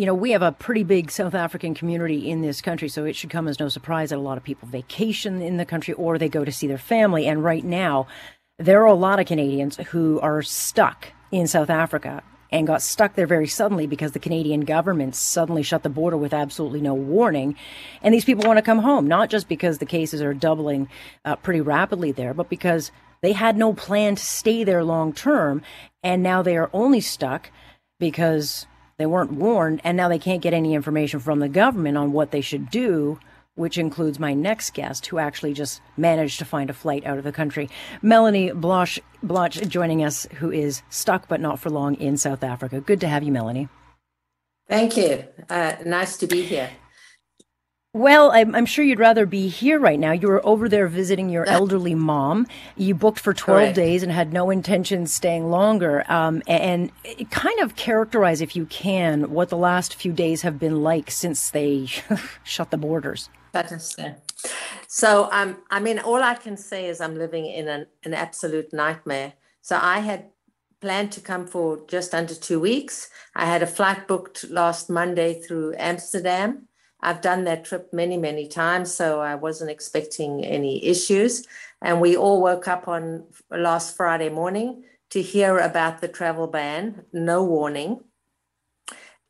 you know, we have a pretty big South African community in this country, so it should come as no surprise that a lot of people vacation in the country or they go to see their family. And right now, there are a lot of Canadians who are stuck in South Africa and got stuck there very suddenly because the Canadian government suddenly shut the border with absolutely no warning. And these people want to come home, not just because the cases are doubling uh, pretty rapidly there, but because they had no plan to stay there long term. And now they are only stuck because they weren't warned. And now they can't get any information from the government on what they should do which includes my next guest, who actually just managed to find a flight out of the country. Melanie Bloch, Bloch joining us, who is stuck but not for long in South Africa. Good to have you, Melanie. Thank you. Uh, nice to be here. Well, I'm, I'm, sure you'd rather be here right now. You were over there visiting your elderly mom. You booked for 12 Correct. days and had no intention staying longer. Um, and, and kind of characterize, if you can, what the last few days have been like since they shut the borders. That is fair. So, um, I mean, all I can say is I'm living in an, an absolute nightmare. So, I had planned to come for just under two weeks. I had a flight booked last Monday through Amsterdam. I've done that trip many, many times, so I wasn't expecting any issues. And we all woke up on last Friday morning to hear about the travel ban, no warning.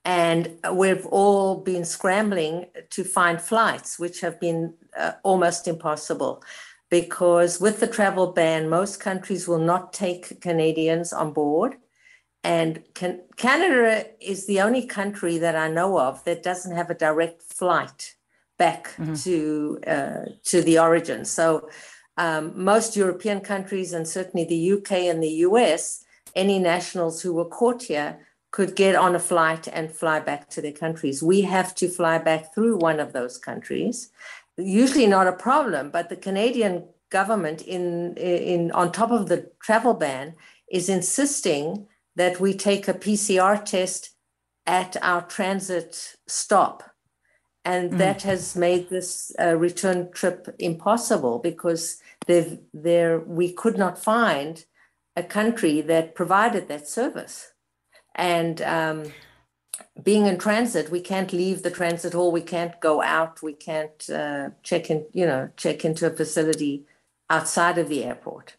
And we've all been scrambling to find flights, which have been uh, almost impossible because with the travel ban, most countries will not take Canadians on board. And can, Canada is the only country that I know of that doesn't have a direct flight back mm-hmm. to uh, to the origin. So um, most European countries and certainly the UK and the US, any nationals who were caught here could get on a flight and fly back to their countries. We have to fly back through one of those countries. Usually not a problem, but the Canadian government in in on top of the travel ban is insisting that we take a PCR test at our transit stop. And mm. that has made this uh, return trip impossible because there we could not find a country that provided that service. And um, being in transit, we can't leave the transit hall. We can't go out. We can't uh, check in, you know, check into a facility outside of the airport.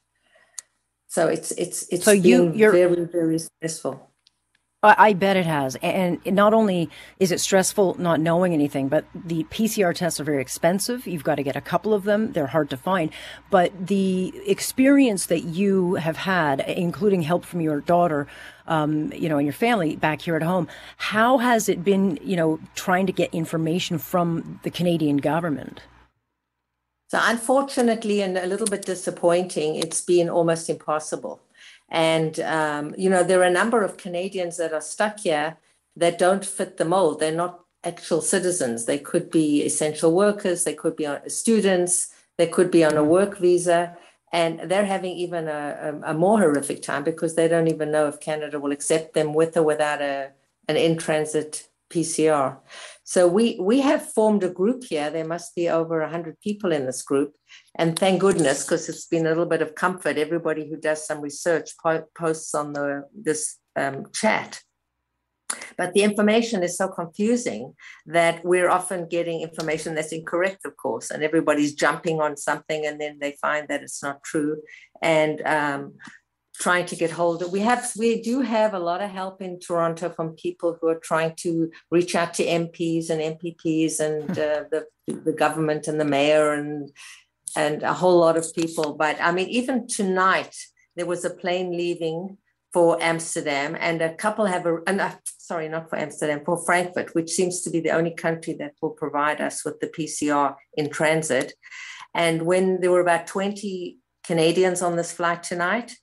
So it's it's it's so you, you're, very very stressful. I bet it has. And not only is it stressful not knowing anything, but the PCR tests are very expensive. You've got to get a couple of them. They're hard to find. But the experience that you have had, including help from your daughter, um, you know, and your family back here at home, how has it been, you know, trying to get information from the Canadian government? So, unfortunately, and a little bit disappointing, it's been almost impossible. And, um, you know, there are a number of Canadians that are stuck here that don't fit the mold. They're not actual citizens. They could be essential workers, they could be students, they could be on a work visa. And they're having even a, a, a more horrific time because they don't even know if Canada will accept them with or without a, an in transit PCR. So we we have formed a group here. There must be over 100 people in this group. And thank goodness, because it's been a little bit of comfort. Everybody who does some research po- posts on the this um, chat. But the information is so confusing that we're often getting information that's incorrect, of course, and everybody's jumping on something and then they find that it's not true. And um, trying to get hold of we have we do have a lot of help in toronto from people who are trying to reach out to mps and mpps and hmm. uh, the, the government and the mayor and and a whole lot of people but i mean even tonight there was a plane leaving for amsterdam and a couple have a uh, sorry not for amsterdam for frankfurt which seems to be the only country that will provide us with the pcr in transit and when there were about 20 canadians on this flight tonight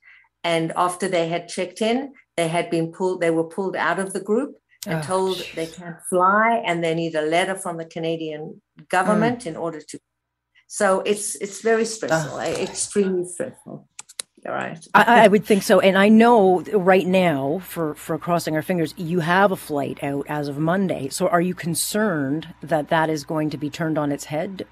and after they had checked in, they had been pulled, they were pulled out of the group and oh, told geez. they can't fly and they need a letter from the Canadian government mm. in order to. So it's it's very stressful, oh. extremely stressful. All right. I, I, would think so. And I know right now, for, for crossing our fingers, you have a flight out as of Monday. So are you concerned that that is going to be turned on its head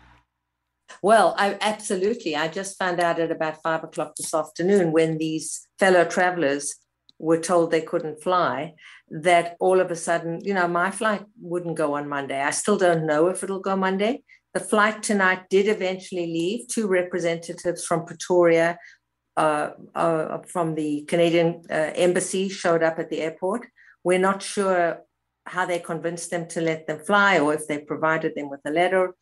well, I absolutely. I just found out at about five o'clock this afternoon when these fellow travelers were told they couldn't fly, that all of a sudden, you know, my flight wouldn't go on Monday. I still don't know if it'll go Monday. The flight tonight did eventually leave. Two representatives from Pretoria, uh, uh, from the Canadian uh, embassy, showed up at the airport. We're not sure how they convinced them to let them fly or if they provided them with a letter.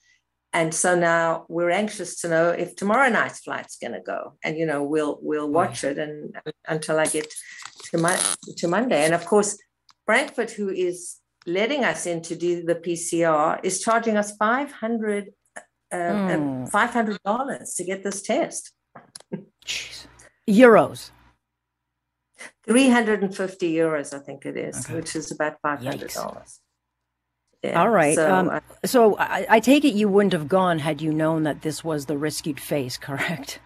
And so now we're anxious to know if tomorrow night's flight's going to go. And you know, we'll we'll watch it and until I get to my to Monday. And of course, Frankfurt, who is letting us in to do the PCR, is charging us five hundred uh, mm. five hundred dollars to get this test. Jeez. Euros. 350 euros, I think it is, okay. which is about $500. Yeah. All right. So, um, uh, so I, I, take it you wouldn't have gone had you known that this was the risk you'd face, correct?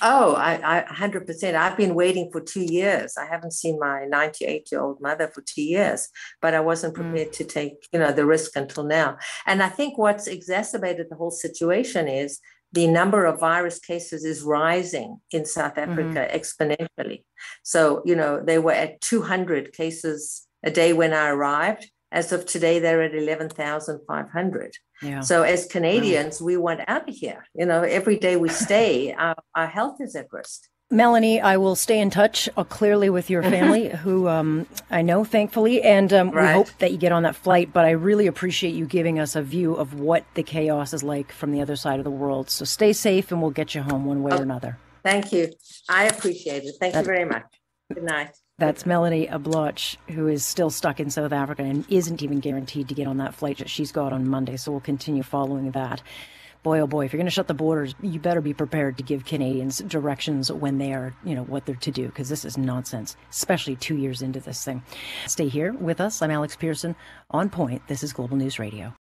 Oh, I, I 100%. I've been waiting for two years. I haven't seen my 98 year old mother for two years, but I wasn't mm. prepared mm. to take, you know, the risk until now. And I think what's exacerbated the whole situation is the number of virus cases is rising in South mm-hmm. Africa mm-hmm. exponentially. So, you know, they were at 200 cases a day when I arrived. As of today, they're at 11,500. Yeah. So, as Canadians, we want out of here. You know, every day we stay, our, our health is at risk. Melanie, I will stay in touch uh, clearly with your family, who um, I know, thankfully, and um, right. we hope that you get on that flight. But I really appreciate you giving us a view of what the chaos is like from the other side of the world. So stay safe, and we'll get you home one way oh, or another. Thank you. I appreciate it. Thank that, you very much. Good night. That's Melanie Abloch, who is still stuck in South Africa and isn't even guaranteed to get on that flight that she's got on Monday. So we'll continue following that boy, oh boy, if you're going to shut the borders, you better be prepared to give Canadians directions when they are, you know, what they're to do, because this is nonsense, especially two years into this thing. Stay here with us. I'm Alex Pierson. on point. This is Global News Radio.